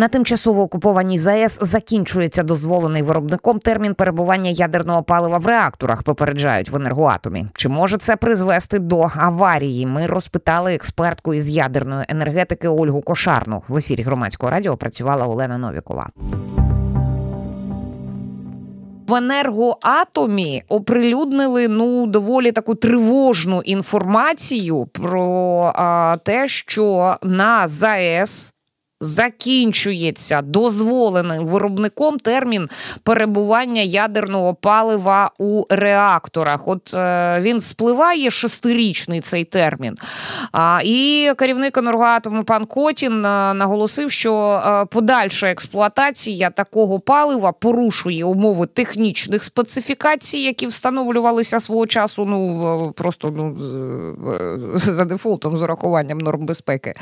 На тимчасово окупованій ЗАЕС закінчується дозволений виробником термін перебування ядерного палива в реакторах. Попереджають в енергоатомі. Чи може це призвести до аварії? Ми розпитали експертку із ядерної енергетики Ольгу Кошарну. В ефірі громадського радіо працювала Олена Новікова. В енергоатомі оприлюднили ну доволі таку тривожну інформацію про а, те, що на ЗАЕС закінчується дозволеним виробником термін перебування ядерного палива у реакторах. От е, він спливає шестирічний цей термін. А, І керівник енергоатому пан Котін е, наголосив, що е, подальша експлуатація такого палива порушує умови технічних специфікацій, які встановлювалися свого часу. Ну просто ну за дефолтом з урахуванням норм безпеки.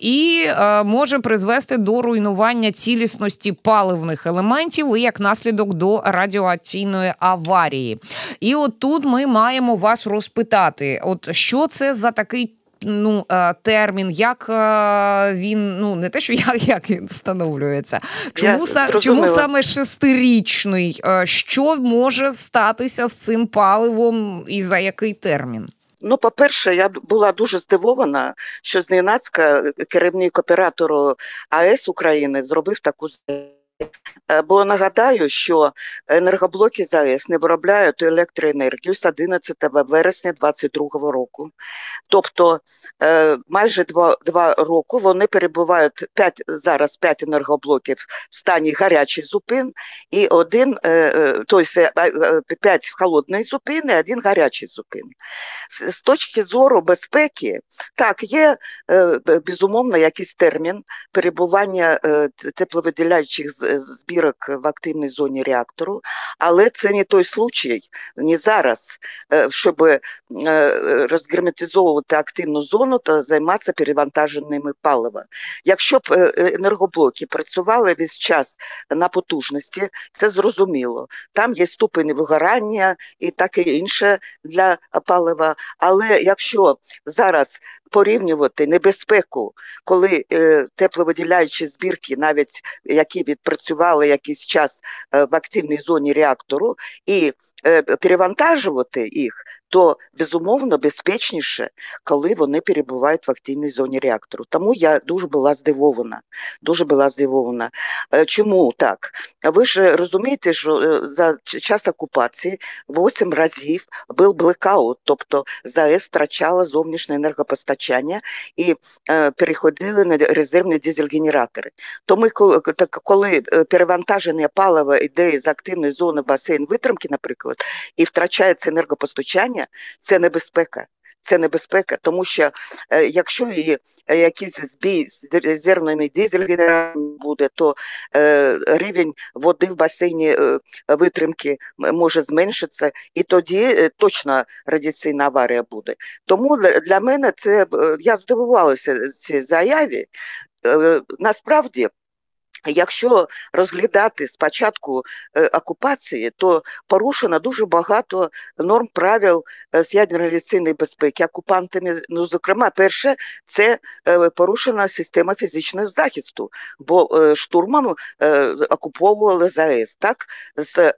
І може призвести до руйнування цілісності паливних елементів і як наслідок до радіоакційної аварії. І от тут ми маємо вас розпитати: от що це за такий. Ну, е, термін, як е, він ну не те, що як як він встановлюється, чому Я чому саме шестирічний? Е, що може статися з цим паливом і за який термін? Ну, по-перше, я була дуже здивована, що зненацька керівник оператору АЕС України зробив таку Е, бо нагадаю, що енергоблоки ЗАЕС не виробляють електроенергію з 11 вересня 2022 року. Тобто е, майже два два роки вони перебувають 5, зараз 5 енергоблоків в стані гарячий зупин і один, тобто 5 в холодної зупини, один гарячий зупин. З точки зору безпеки, так, є безумовно якийсь термін перебування тепловиділяючих збірок в активній зоні реактору, але це не той случай, не зараз, е, щоб е, розгерметизовувати активну зону та займатися перевантаженими палива. Якщо б е, енергоблоки працювали весь час на потужності, це зрозуміло. Там є ступені вигорання і таке інше для палива. Але якщо зараз порівнювати небезпеку, коли е, тепловиділяючі збірки, навіть які відпрацювали якийсь час е, в активній зоні реактору, і е, перевантажувати їх то безумовно безпечніше, коли вони перебувають в активній зоні реактору. Тому я дуже була здивована. Дуже була здивована. Е, чому так? Ви ж розумієте, що е, за час окупації 8 разів був блекаут, тобто ЗАЕС втрачала зовнішнє енергопостачання і е, переходили на резервні дизель-генератори. Тому коли перевантаження палива йде з активної зони басейн витримки, наприклад, і втрачається енергопостачання це небезпека. Це небезпека, тому що е, якщо і е, якийсь збій з резервними дизель-генераторами буде, то е, рівень води в басейні е, витримки може зменшитися, і тоді е, точно радіаційна аварія буде. Тому для, мене це е, я здивувалася цій заяві. Е, насправді. Якщо розглядати спочатку е, окупації, то порушено дуже багато норм правил е, з ядерної авіаційної безпеки окупантами. Ну, зокрема, перше, це е, порушена система фізичного захисту, бо штурмом окуповували ЗАЕС, так, з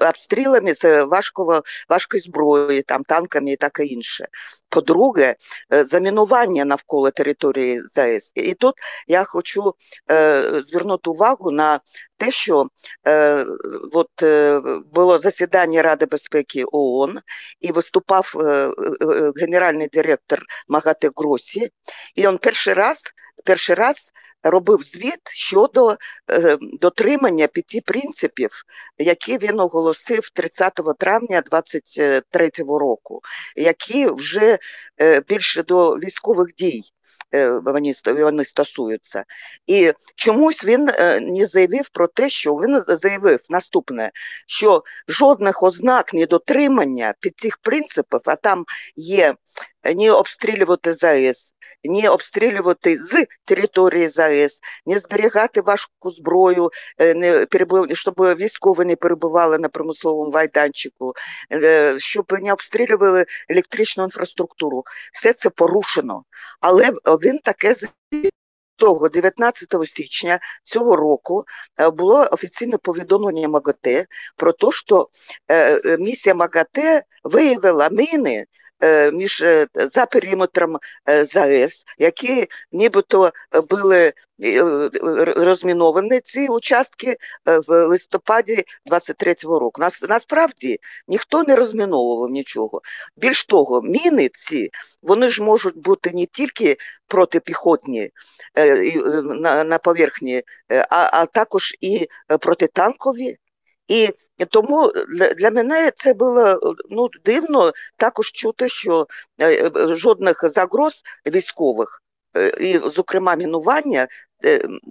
обстрілами з важкого, важкої зброї, там, танками і таке інше. По-друге, замінування навколо території ЗАЕС. І тут я хочу звернути увагу на те, що е, от, е, було засідання Ради безпеки ООН і виступав е, е, е генеральний директор Магате Гросі, і він перший раз перший раз робив звіт щодо е, дотримання п'яти принципів, які він оголосив 30 травня 2023 року, які вже е, більше до військових дій вони, вони стосуються. І чомусь він не заявив про те, що він заявив наступне, що жодних ознак недотримання під цих принципів, а там є не обстрілювати ЗАЕС, не обстрілювати з території ЗАЕС, не зберігати важку зброю, е, не щоб військові не перебували на промисловому майданчику, е, щоб не обстрілювали електричну інфраструктуру. Все це порушено. Але він таке того, 19 січня цього року було офіційне повідомлення МАГАТЕ про те, що місія МАГАТЕ виявила міни між за периметром ЗАЕС, які нібито були розміновані ці участки в листопаді 23-го року. Нас Насправді ніхто не розміновував нічого. Більш того, міни ці вони ж можуть бути не тільки протипіхотні на поверхні, а, а також і протитанкові. І тому для мене це було ну, дивно також чути, що жодних загроз військових, і, зокрема, мінування Е,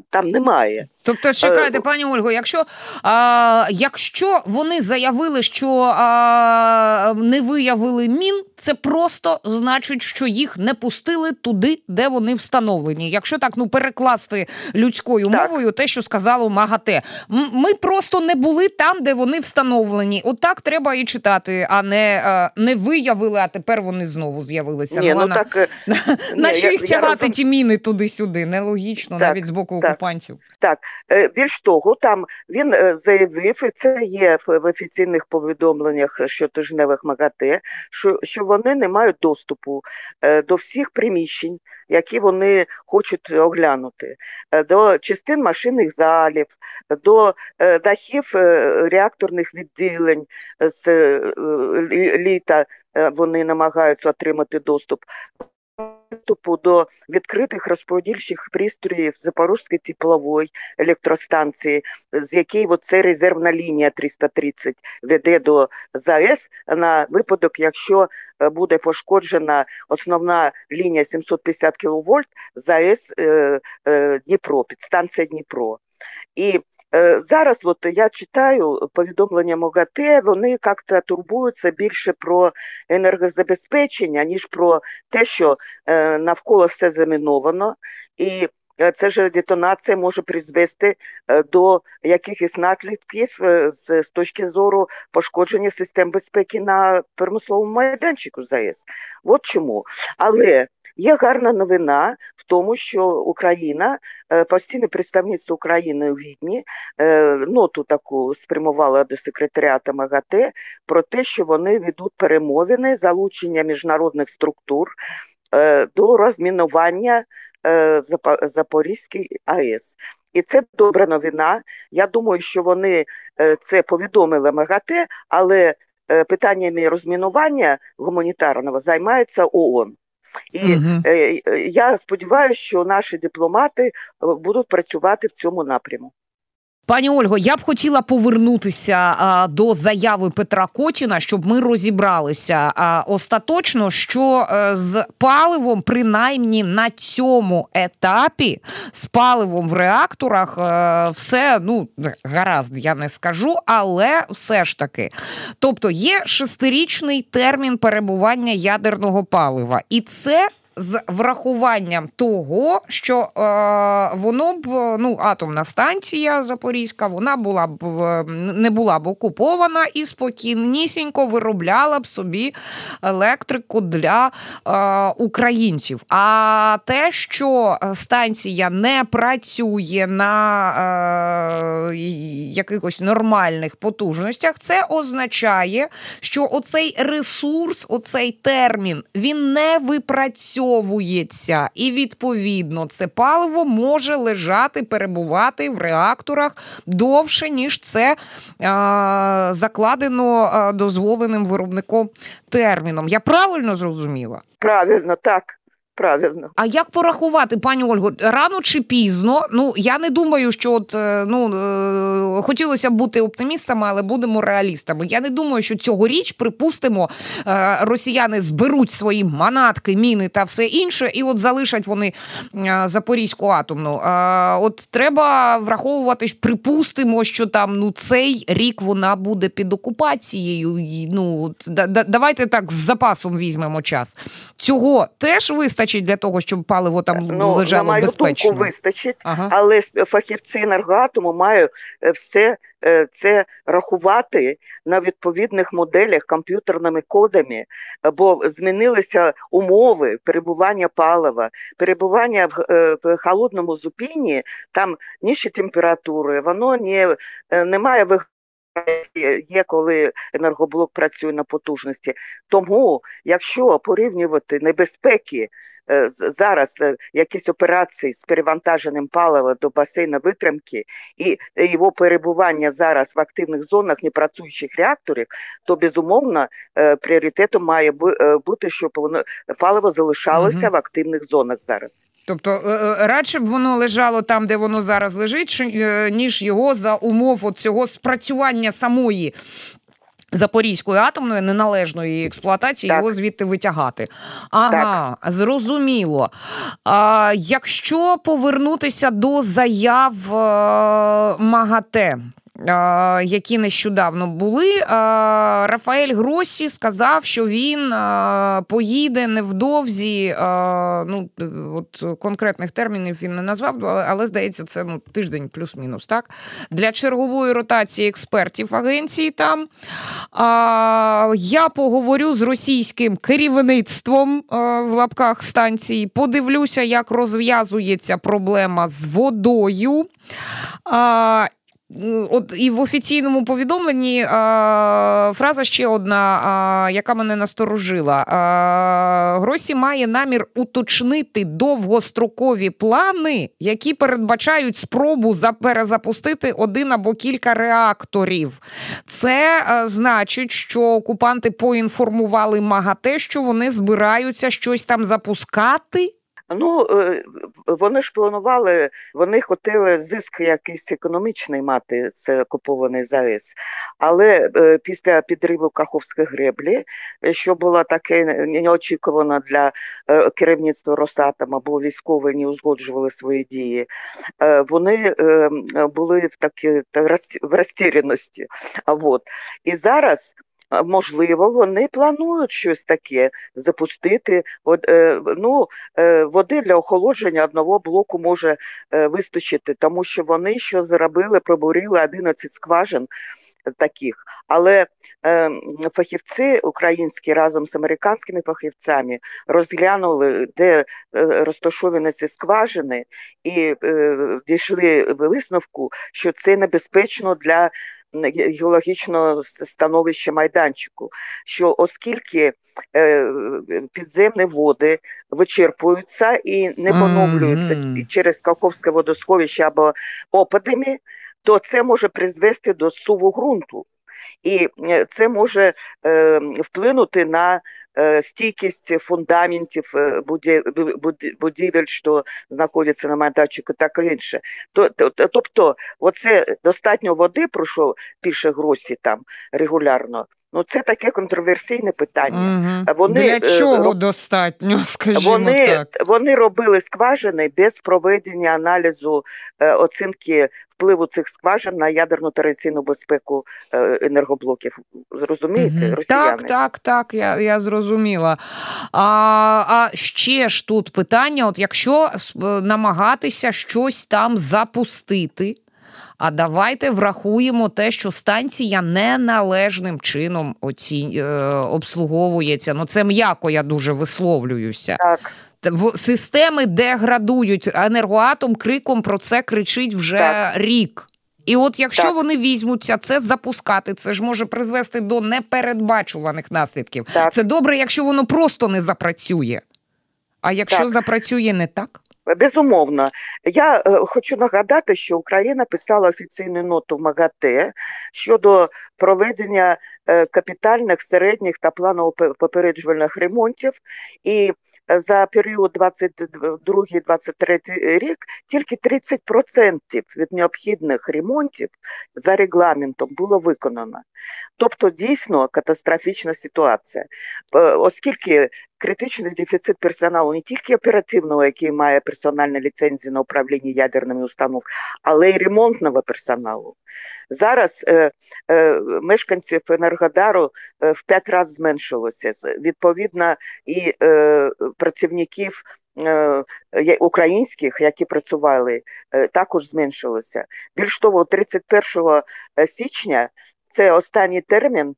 там немає. Тобто, чекайте, е, пані Ольго, якщо а, якщо вони заявили, що а, не виявили мін, це просто значить, що їх не пустили туди, де вони встановлені. Якщо так ну перекласти людською так. мовою, те, що сказало МАГАТЕ, ми просто не були там, де вони встановлені. Отак треба і читати, а не а, не виявили, а тепер вони знову з'явилися. Ні, ну, ну, так, на що їх тягати ті міни туди-сюди? Нелогічно. Так навіть з боку так, окупантів. Так е, більш того, там він е, заявив, і це є в офіційних повідомленнях щотижневих МАГАТЕ, що, що вони не мають доступу е, до всіх приміщень, які вони хочуть оглянути, до частин машинних залів, до дахів реакторних відділень з літа. Вони намагаються отримати доступ доступу до відкритих розподільчих пристроїв Запорізької теплової електростанції, з якої це резервна лінія 330 веде до ЗАЕС на випадок, якщо е, буде пошкоджена основна лінія 750 кВт ЗАЕС е, е, Дніпро, підстанція Дніпро. І зараз от я читаю повідомлення МОГАТЕ, вони як-то турбуються більше про енергозабезпечення, ніж про те, що е, навколо все заміновано. І е, це ж детонація може призвести е, до якихось наслідків з, точки зору пошкодження систем безпеки на промисловому майданчику ЗАЕС. От чому. Але Є гарна новина в тому, що Україна, е, постійне представництво України у Відні, е, ноту таку спрямувала до секретаріата МАГАТЕ про те, що вони ведуть перемовини залучення міжнародних структур е, до розмінування Запорізької АЕС. І це добра новина. Я думаю, що вони це повідомили МАГАТЕ, але питаннями розмінування гуманітарного займається ООН. І угу. я сподіваюся, що наші дипломати е, будуть працювати в цьому напрямку. Пані Ольго, я б хотіла повернутися а, до заяви Петра Котіна, щоб ми розібралися а, остаточно, що а, е, з паливом, принаймні на цьому етапі, з паливом в реакторах, е, все ну гаразд, я не скажу, але все ж таки. Тобто є шестирічний термін перебування ядерного палива, і це з врахуванням того, що е, воно б ну атомна станція Запорізька, вона була б не була б окупована і спокійнісінько виробляла б собі електрику для е, українців. А те, що станція не працює на е, якихось нормальних потужностях, це означає, що оцей ресурс, оцей термін, він не випрацьовує використовується, і відповідно це паливо може лежати, перебувати в реакторах довше, ніж це а, закладено дозволеним виробником терміном. Я правильно зрозуміла? Правильно, так правильно. А як порахувати, пані Ольго, рано чи пізно? Ну я не думаю, що от е, ну е, хотілося б бути оптимістами, але будемо реалістами. Я не думаю, що цьогоріч, припустимо, е, росіяни зберуть свої манатки, міни та все інше, і от залишать вони Запорізьку атомну. От треба враховувати, припустимо, що там ну цей рік вона буде під окупацією. Ну давайте так з запасом візьмемо час. Цього теж вистачить вистачить для того, щоб паливо там ну, лежало на мою безпечно? думку, вистачить, ага. але фахівці енергоатому мають все це рахувати на відповідних моделях комп'ютерними кодами, бо змінилися умови перебування палива, перебування в, в холодному зупині, там нижчі температури, воно не, не має є, коли енергоблок працює на потужності. Тому, якщо порівнювати небезпеки е, зараз е, якісь операції з перевантаженим палива до басейна витримки і його перебування зараз в активних зонах непрацюючих реакторів, то безумовно е, пріоритетом має бути, щоб воно паливо залишалося угу. в активних зонах зараз. Тобто е, е, радше б воно лежало там, де воно зараз лежить, е, ніж його за умов от цього спрацювання самої. Запорізької атомної неналежної експлуатації так. його звідти витягати. Ага, так. зрозуміло. А, Якщо повернутися до заяв МАГАТЕ, які нещодавно були. Рафаель Гросі сказав, що він поїде невдовзі. Ну, от конкретних термінів він не назвав, але здається, це ну, тиждень плюс-мінус. так? Для чергової ротації експертів агенції там. Я поговорю з російським керівництвом в лапках станції. Подивлюся, як розв'язується проблема з водою. От і в офіційному повідомленні а, фраза ще одна, а, яка мене насторожила. А, Гросі має намір уточнити довгострокові плани, які передбачають спробу перезапустити один або кілька реакторів. Це а, значить, що окупанти поінформували МАГАТЕ, що вони збираються щось там запускати. Ну е, вони ж планували, вони хотіли зиск якийсь економічний мати з окупований ЗАЕС, але е, після підриву Каховської греблі, що було таке неочікувано для е, керівництва Росатома, бо військові не узгоджували свої дії, вони були в такій в розтіряності. І зараз можливо, вони планують щось таке запустити. От, е, ну, е, Води для охолодження одного блоку може е, вистачити, тому що вони що зробили, пробурили 11 скважин. Таких, але е, фахівці українські разом з американськими фахівцями розглянули, де е, розташовані ці скважини, і е, дійшли висновку, що це небезпечно для геологічного становища майданчику, що оскільки е, підземні води вичерпуються і не поновлюються mm-hmm. через Каховське водосховище або опадами, то це може призвести до суву ґрунту. І е, це може е, вплинути на стійкість фундаментів е, будівель, що знаходяться на майданчику, так і інше. Тобто, оце достатньо води, про що пише Гросі там регулярно. Ну, це таке контроверсійне питання. Угу. Вони Для е, чого роб... достатньо? скажімо вони, так. Вони робили скважини без проведення аналізу е, оцінки впливу цих скважин на ядерну та радіаційну безпеку енергоблоків. Зрозумієте? Угу. Росіяни? Так, так, так, я я зрозуміла. А а ще ж тут питання: от якщо намагатися щось там запустити. А давайте врахуємо те, що станція неналежним чином оці, е, обслуговується. Ну це м'яко я дуже висловлююся. Так. Системи деградують. Енергоатом криком про це кричить вже так. рік. І от якщо так. вони візьмуться це запускати, це ж може призвести до непередбачуваних наслідків. Так. Це добре, якщо воно просто не запрацює. А якщо так. запрацює не так? Безумовно, я е, хочу нагадати, що Україна писала офіційну ноту в МАГАТЕ щодо проведення е, капітальних середніх та планово попереджувальних ремонтів, і е, за період 22-23 рік тільки 30% від необхідних ремонтів за регламентом було виконано. Тобто дійсно катастрофічна ситуація, оскільки критичний дефіцит персоналу не тільки оперативного, який має персональні ліцензії на управління ядерними установками, але й ремонтного персоналу. Зараз е, е, мешканців Енергодару е, в п'ять разів зменшилося. Відповідно, і е, працівників е, українських, які працювали, е, також зменшилося. Більш того, 31 січня це останній термін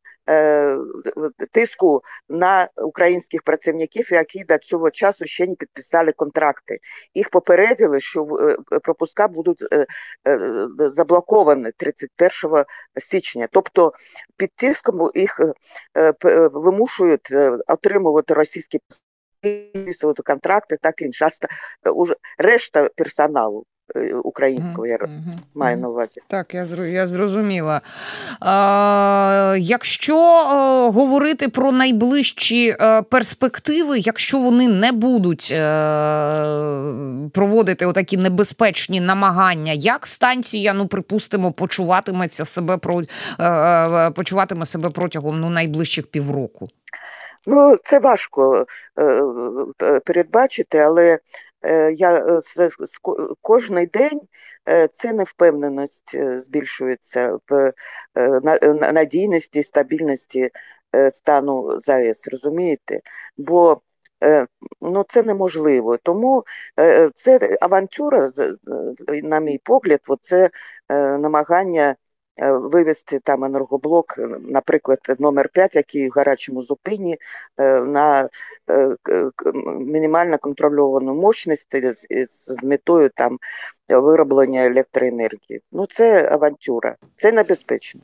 тиску на українських працівників, які до цього часу ще не підписали контракти. Їх попередили, що е, пропуска будуть е, е, заблоковані 31 січня. Тобто під тиском їх е, е, вимушують е, отримувати російські підписувати контракти, так інше. Решта персоналу Е, українського, я маю на увазі. Так, я я зрозуміла. А, Якщо а, е, говорити про найближчі а, е, перспективи, якщо вони не будуть а, проводити отакі небезпечні намагання, як станція, ну припустимо, почуватиметься себе про почуватиме себе протягом ну, найближчих півроку? Ну, це важко е, передбачити, але Е, я е, кожний день е, це невпевненість збільшується в надійності, стабільності стану ЗАЕС, розумієте? Бо ну, це неможливо. Тому це авантюра, на мій погляд, це намагання. Вивести там енергоблок, наприклад, номер 5 який в гарячому зупині, на мінімально контрольовану мощність з метою там вироблення електроенергії. Ну це авантюра, це небезпечно.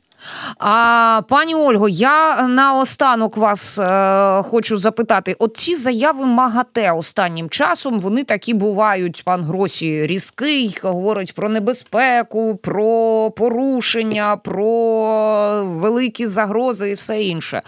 А пані Ольго, я наостанок вас е, хочу запитати: от ці заяви МАГАТЕ останнім часом вони такі бувають. Пан Гросі різкий, говорить про небезпеку, про порушення, про великі загрози і все інше.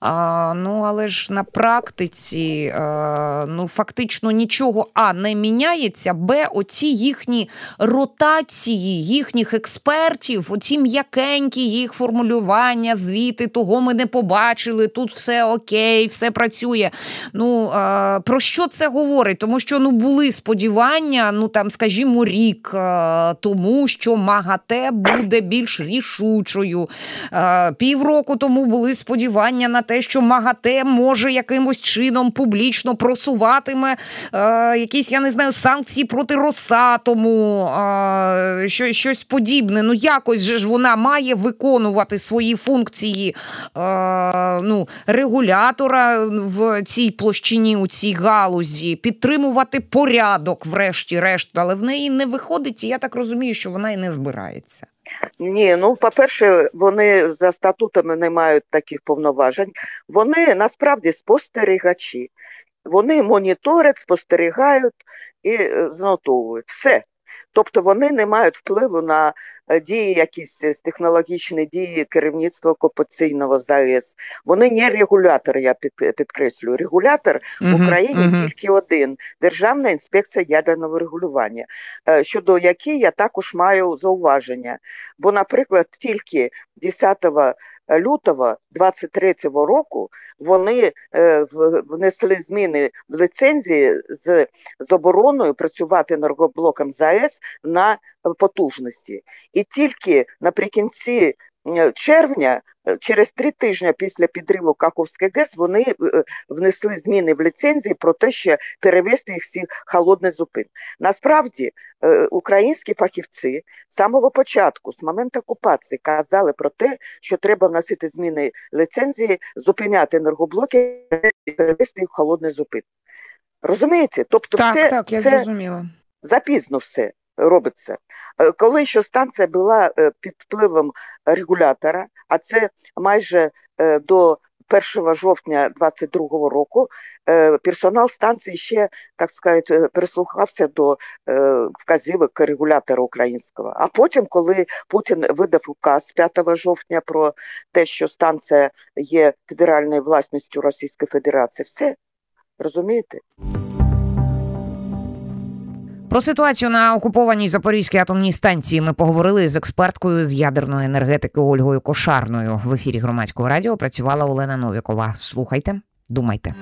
А, Ну але ж на практиці е, ну фактично нічого а не міняється, б оці їхні ротації їхніх експертів, оці м'якенькі їх формулювання, звіти, того ми не побачили. Тут все окей, все працює. Ну а, про що це говорить? Тому що ну були сподівання, ну там, скажімо, рік а, тому, що МАГАТЕ буде більш рішучою. А, півроку тому були сподівання на те, що МАГАТЕ може якимось чином публічно просуватиме якісь, я не знаю, санкції проти Росатому а, що, щось подібне. Ну, якось же ж вона має виконувати свої функції а, ну, регулятора в цій площині, у цій галузі, підтримувати порядок, врешті-решт, але в неї не виходить, і я так розумію, що вона і не збирається. Ні, ну по-перше, вони за статутами не мають таких повноважень. Вони насправді спостерігачі. Вони моніторять, спостерігають і е, знотовують. Все. Тобто вони не мають впливу на дії, якісь е, технологічні дії керівництва окупаційного ЗАЕС. Вони не регулятор, я під, підкреслюю. Регулятор uh-huh, в Україні uh-huh. тільки один Державна інспекція ядерного регулювання, е, щодо якої я також маю зауваження. Бо, наприклад, тільки 10 лютого 23-го року вони е, внесли зміни в ліцензії з забороною працювати енергоблоком ЗАЕС на потужності. І тільки наприкінці Е, червня, е, через три тижні після підриву Каховської ГЕС, вони е, внесли зміни в ліцензії про те, що перевести їх всі холодний зупин. Насправді українські фахівці з самого початку, з моменту окупації, казали про те, що треба вносити зміни ліцензії, зупиняти енергоблоки і перевести їх в холодний зупин. Розумієте? Тобто, так, це, так, я це зрозуміла. запізно все робиться. Е, коли що станція була е, під впливом регулятора, а це майже е, до 1 жовтня 2022 року персонал станції ще, так сказати, прислухався до вказівок регулятора українського. А потім, коли Путін видав указ 5 жовтня про те, що станція є федеральною власністю Російської Федерації, все розумієте? Про ситуацію на окупованій Запорізькій атомній станції ми поговорили з експерткою з ядерної енергетики Ольгою Кошарною. В ефірі громадського радіо працювала Олена Новікова. Слухайте, думайте.